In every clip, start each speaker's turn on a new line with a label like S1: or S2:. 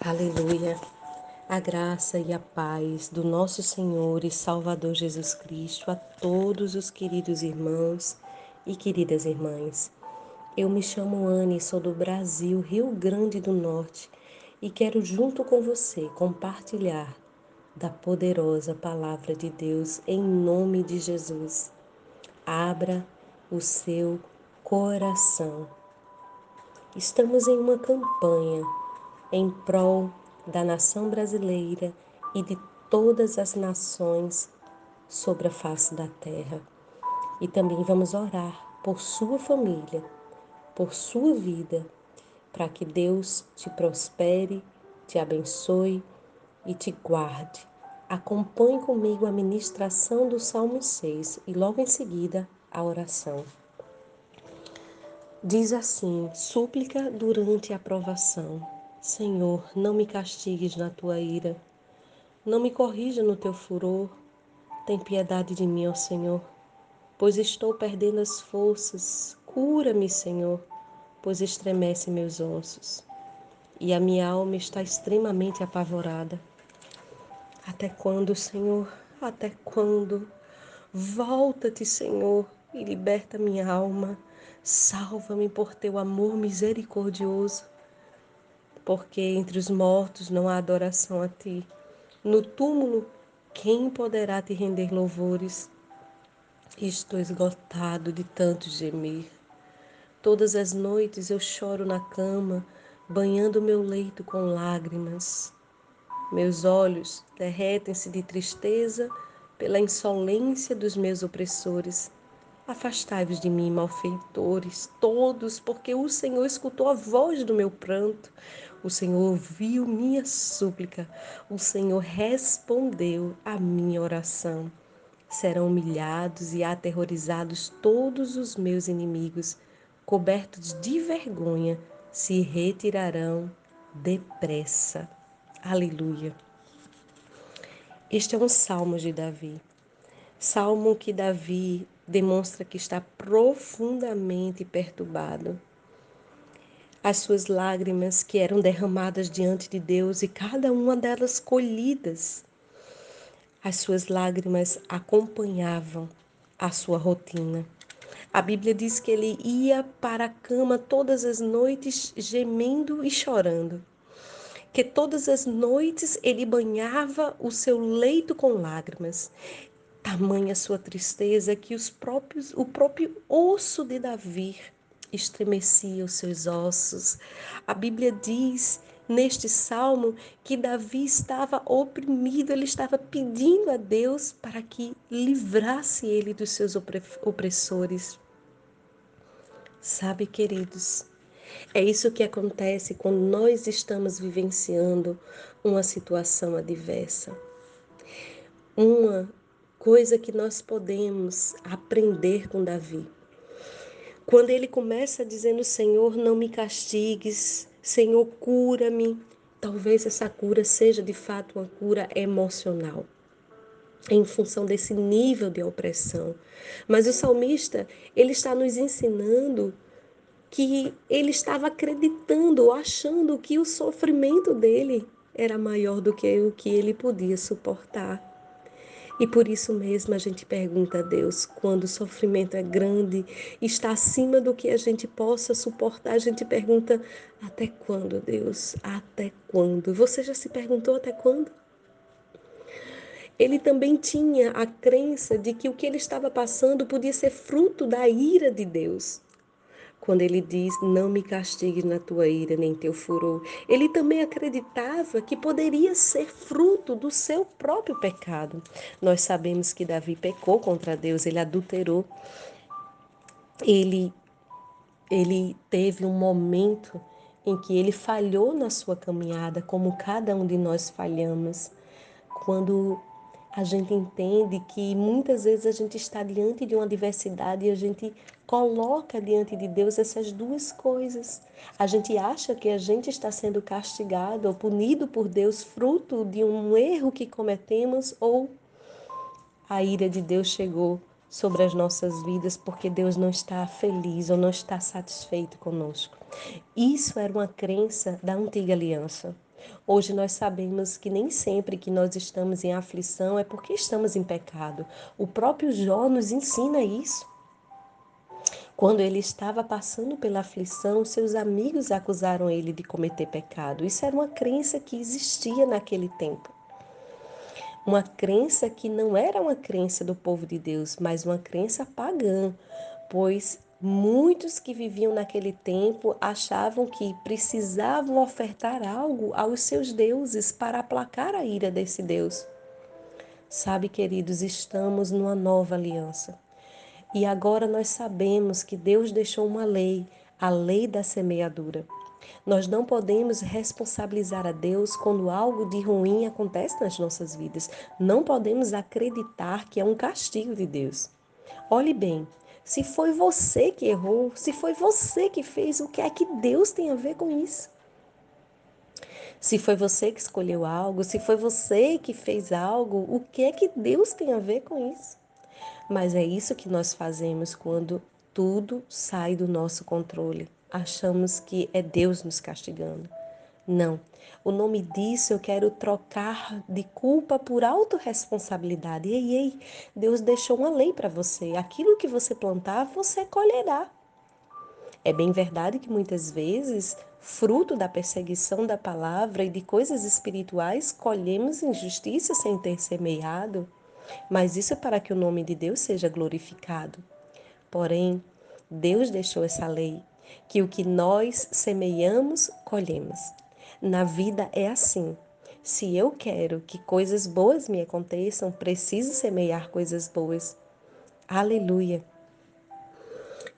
S1: Aleluia. A graça e a paz do nosso Senhor e Salvador Jesus Cristo a todos os queridos irmãos e queridas irmãs. Eu me chamo Anne, sou do Brasil, Rio Grande do Norte, e quero junto com você compartilhar da poderosa palavra de Deus em nome de Jesus. Abra o seu coração. Estamos em uma campanha em prol da nação brasileira e de todas as nações sobre a face da terra. E também vamos orar por sua família, por sua vida, para que Deus te prospere, te abençoe e te guarde. Acompanhe comigo a ministração do Salmo 6 e logo em seguida a oração. Diz assim: súplica durante a provação. Senhor, não me castigues na tua ira, não me corrija no teu furor. Tem piedade de mim, ó Senhor, pois estou perdendo as forças. Cura-me, Senhor, pois estremece meus ossos. E a minha alma está extremamente apavorada. Até quando, Senhor? Até quando? Volta-te, Senhor, e liberta minha alma. Salva-me por teu amor misericordioso porque entre os mortos não há adoração a ti. No túmulo, quem poderá te render louvores? Estou esgotado de tanto gemer. Todas as noites eu choro na cama, banhando meu leito com lágrimas. Meus olhos derretem-se de tristeza pela insolência dos meus opressores. Afastai-vos de mim, malfeitores, todos, porque o Senhor escutou a voz do meu pranto. O Senhor ouviu minha súplica, o Senhor respondeu à minha oração. Serão humilhados e aterrorizados todos os meus inimigos, cobertos de vergonha, se retirarão depressa. Aleluia. Este é um salmo de Davi. Salmo que Davi demonstra que está profundamente perturbado as suas lágrimas que eram derramadas diante de Deus e cada uma delas colhidas. As suas lágrimas acompanhavam a sua rotina. A Bíblia diz que ele ia para a cama todas as noites gemendo e chorando. Que todas as noites ele banhava o seu leito com lágrimas. Tamanha sua tristeza que os próprios, o próprio osso de Davi estremecia os seus ossos. A Bíblia diz neste salmo que Davi estava oprimido, ele estava pedindo a Deus para que livrasse ele dos seus opressores. Sabe, queridos, é isso que acontece quando nós estamos vivenciando uma situação adversa. Uma coisa que nós podemos aprender com Davi quando ele começa dizendo: Senhor, não me castigues, Senhor, cura-me. Talvez essa cura seja de fato uma cura emocional, em função desse nível de opressão. Mas o salmista, ele está nos ensinando que ele estava acreditando, achando que o sofrimento dele era maior do que o que ele podia suportar. E por isso mesmo a gente pergunta a Deus, quando o sofrimento é grande, está acima do que a gente possa suportar, a gente pergunta: até quando, Deus? Até quando? Você já se perguntou até quando? Ele também tinha a crença de que o que ele estava passando podia ser fruto da ira de Deus quando ele diz: Não me castigues na tua ira, nem teu furor. Ele também acreditava que poderia ser fruto do seu próprio pecado. Nós sabemos que Davi pecou contra Deus, ele adulterou. Ele, ele teve um momento em que ele falhou na sua caminhada, como cada um de nós falhamos. Quando a gente entende que muitas vezes a gente está diante de uma adversidade e a gente coloca diante de Deus essas duas coisas. A gente acha que a gente está sendo castigado ou punido por Deus fruto de um erro que cometemos ou a ira de Deus chegou sobre as nossas vidas porque Deus não está feliz ou não está satisfeito conosco. Isso era uma crença da antiga aliança. Hoje nós sabemos que nem sempre que nós estamos em aflição é porque estamos em pecado. O próprio Jó nos ensina isso. Quando ele estava passando pela aflição, seus amigos acusaram ele de cometer pecado. Isso era uma crença que existia naquele tempo. Uma crença que não era uma crença do povo de Deus, mas uma crença pagã, pois muitos que viviam naquele tempo achavam que precisavam ofertar algo aos seus deuses para aplacar a ira desse Deus. Sabe, queridos, estamos numa nova aliança. E agora nós sabemos que Deus deixou uma lei, a lei da semeadura. Nós não podemos responsabilizar a Deus quando algo de ruim acontece nas nossas vidas. Não podemos acreditar que é um castigo de Deus. Olhe bem, se foi você que errou, se foi você que fez, o que é que Deus tem a ver com isso? Se foi você que escolheu algo, se foi você que fez algo, o que é que Deus tem a ver com isso? Mas é isso que nós fazemos quando tudo sai do nosso controle. Achamos que é Deus nos castigando. Não. O nome disso eu quero trocar de culpa por autorresponsabilidade. Ei, ei, Deus deixou uma lei para você. Aquilo que você plantar, você colherá. É bem verdade que muitas vezes, fruto da perseguição da palavra e de coisas espirituais, colhemos injustiça sem ter semeado mas isso é para que o nome de Deus seja glorificado. Porém, Deus deixou essa lei, que o que nós semeamos, colhemos. Na vida é assim. Se eu quero que coisas boas me aconteçam, preciso semear coisas boas. Aleluia!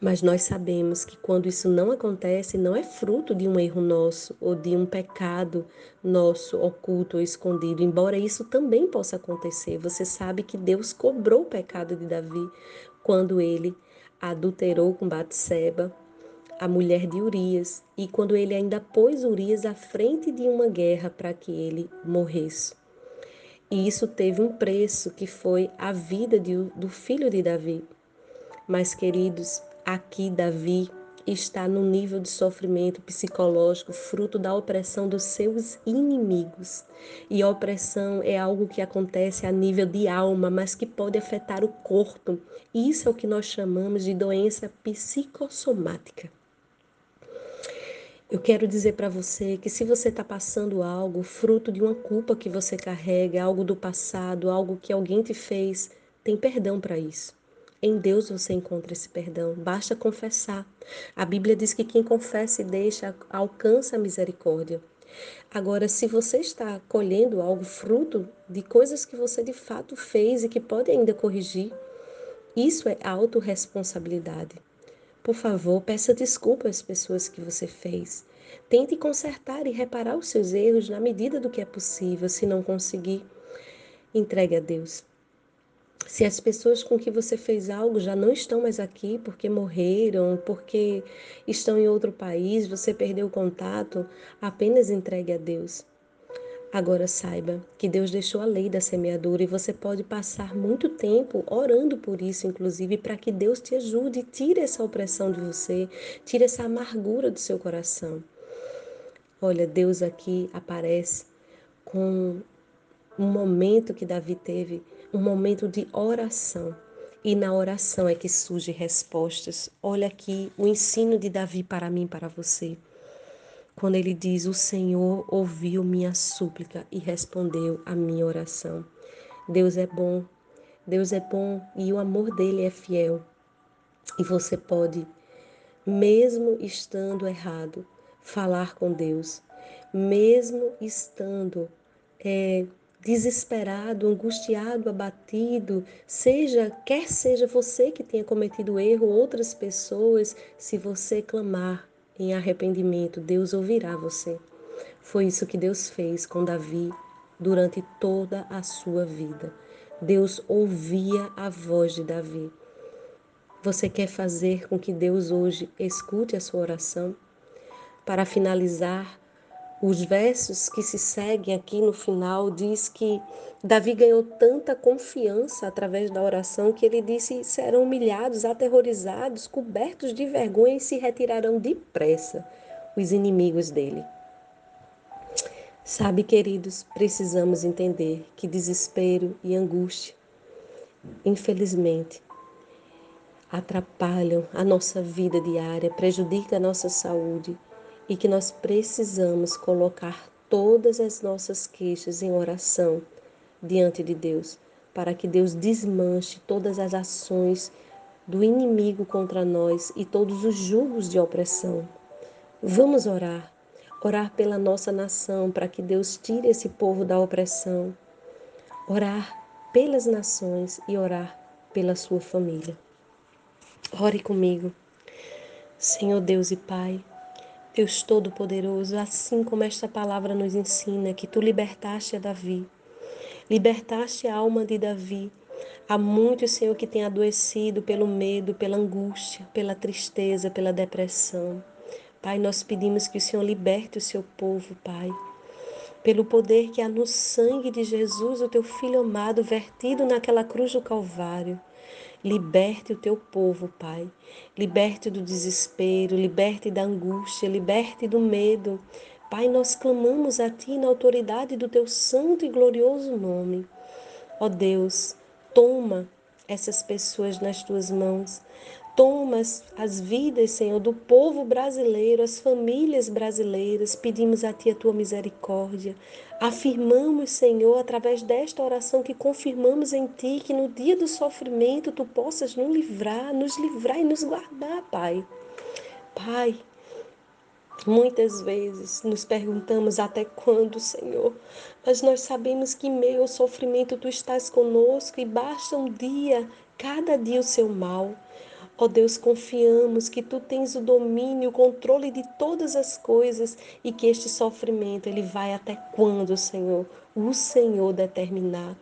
S1: Mas nós sabemos que quando isso não acontece, não é fruto de um erro nosso ou de um pecado nosso oculto ou escondido, embora isso também possa acontecer. Você sabe que Deus cobrou o pecado de Davi quando ele adulterou com Batseba, a mulher de Urias, e quando ele ainda pôs Urias à frente de uma guerra para que ele morresse. E isso teve um preço que foi a vida de, do filho de Davi. Mas, queridos, Aqui, Davi está no nível de sofrimento psicológico fruto da opressão dos seus inimigos. E a opressão é algo que acontece a nível de alma, mas que pode afetar o corpo. Isso é o que nós chamamos de doença psicossomática. Eu quero dizer para você que se você está passando algo fruto de uma culpa que você carrega, algo do passado, algo que alguém te fez, tem perdão para isso. Em Deus você encontra esse perdão, basta confessar. A Bíblia diz que quem confessa e deixa alcança a misericórdia. Agora, se você está colhendo algo fruto de coisas que você de fato fez e que pode ainda corrigir, isso é autorresponsabilidade. Por favor, peça desculpa às pessoas que você fez. Tente consertar e reparar os seus erros na medida do que é possível. Se não conseguir, entregue a Deus. Se as pessoas com que você fez algo já não estão mais aqui porque morreram, porque estão em outro país, você perdeu o contato, apenas entregue a Deus. Agora saiba que Deus deixou a lei da semeadura e você pode passar muito tempo orando por isso, inclusive, para que Deus te ajude, tire essa opressão de você, tire essa amargura do seu coração. Olha, Deus aqui aparece com um momento que Davi teve um momento de oração. E na oração é que surgem respostas. Olha aqui o ensino de Davi para mim, para você. Quando ele diz: O Senhor ouviu minha súplica e respondeu a minha oração. Deus é bom, Deus é bom e o amor dele é fiel. E você pode, mesmo estando errado, falar com Deus, mesmo estando é, desesperado, angustiado, abatido, seja quer seja você que tenha cometido erro, outras pessoas, se você clamar em arrependimento, Deus ouvirá você. Foi isso que Deus fez com Davi durante toda a sua vida. Deus ouvia a voz de Davi. Você quer fazer com que Deus hoje escute a sua oração? Para finalizar, os versos que se seguem aqui no final diz que Davi ganhou tanta confiança através da oração que ele disse: serão humilhados, aterrorizados, cobertos de vergonha e se retirarão depressa os inimigos dele. Sabe, queridos, precisamos entender que desespero e angústia, infelizmente, atrapalham a nossa vida diária, prejudicam a nossa saúde e que nós precisamos colocar todas as nossas queixas em oração diante de Deus, para que Deus desmanche todas as ações do inimigo contra nós e todos os julgos de opressão. Vamos orar, orar pela nossa nação, para que Deus tire esse povo da opressão, orar pelas nações e orar pela sua família. Ore comigo. Senhor Deus e Pai, Deus Todo-Poderoso, assim como esta palavra nos ensina que tu libertaste a Davi, libertaste a alma de Davi. Há muitos, Senhor, que têm adoecido pelo medo, pela angústia, pela tristeza, pela depressão. Pai, nós pedimos que o Senhor liberte o seu povo, Pai pelo poder que há no sangue de Jesus, o teu filho amado, vertido naquela cruz do Calvário. Liberte o teu povo, Pai. Liberte do desespero, liberte da angústia, liberte do medo. Pai, nós clamamos a Ti na autoridade do Teu santo e glorioso nome. Ó Deus, toma essas pessoas nas Tuas mãos. Toma as vidas, Senhor, do povo brasileiro, as famílias brasileiras. Pedimos a Ti a Tua misericórdia. Afirmamos, Senhor, através desta oração que confirmamos em Ti que no dia do sofrimento Tu possas nos livrar, nos livrar e nos guardar, Pai. Pai, Muitas vezes nos perguntamos até quando, Senhor, mas nós sabemos que em meio ao sofrimento tu estás conosco e basta um dia, cada dia o seu mal. Ó oh Deus, confiamos que tu tens o domínio, o controle de todas as coisas e que este sofrimento ele vai até quando, Senhor? O Senhor determinar.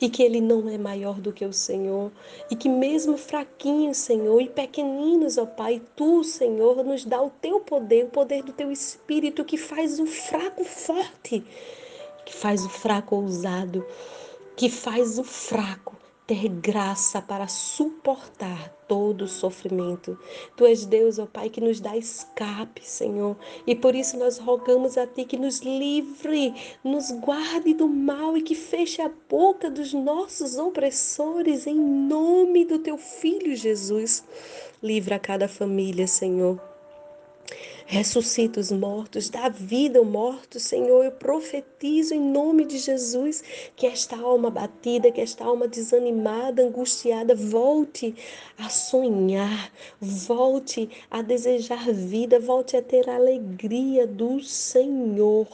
S1: E que ele não é maior do que o Senhor. E que mesmo fraquinhos, Senhor, e pequeninos, ó Pai, tu, Senhor, nos dá o teu poder, o poder do teu espírito que faz o fraco forte, que faz o fraco ousado, que faz o fraco ter graça para suportar todo sofrimento. Tu és Deus, ó Pai, que nos dá escape, Senhor. E por isso nós rogamos a Ti que nos livre, nos guarde do mal e que feche a boca dos nossos opressores, em nome do Teu Filho Jesus. Livra cada família, Senhor ressuscita os mortos, dá vida aos mortos, Senhor. Eu profetizo em nome de Jesus que esta alma batida, que esta alma desanimada, angustiada, volte a sonhar, volte a desejar vida, volte a ter a alegria do Senhor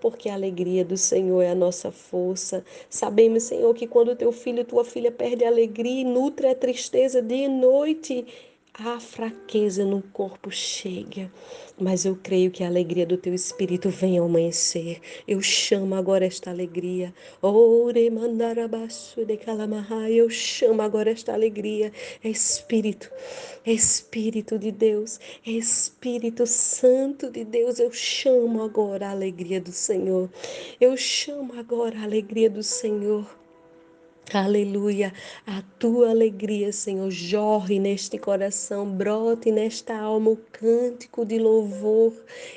S1: porque a alegria do Senhor é a nossa força. Sabemos, Senhor, que quando teu filho, tua filha perde a alegria e nutre a tristeza dia e noite, a fraqueza no corpo chega, mas eu creio que a alegria do teu espírito vem ao amanhecer. Eu chamo agora esta alegria. Ore. Eu chamo agora esta alegria. Espírito, Espírito de Deus, Espírito Santo de Deus, eu chamo agora a alegria do Senhor. Eu chamo agora a alegria do Senhor. Aleluia, a tua alegria, Senhor, jorre neste coração, brote nesta alma o cântico de louvor,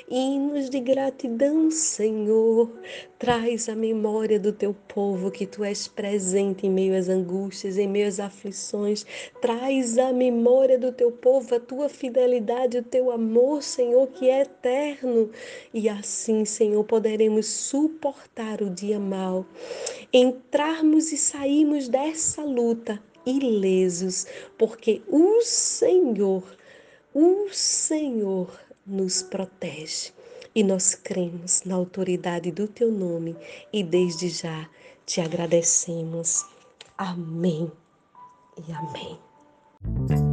S1: hinos de gratidão, Senhor. Traz a memória do teu povo que tu és presente em meio às angústias, em meio às aflições. Traz a memória do teu povo, a tua fidelidade, o teu amor, Senhor, que é eterno. E assim, Senhor, poderemos suportar o dia mal, entrarmos e sairmos dessa luta ilesos, porque o Senhor, o Senhor nos protege e nós cremos na autoridade do teu nome e desde já te agradecemos. Amém e amém.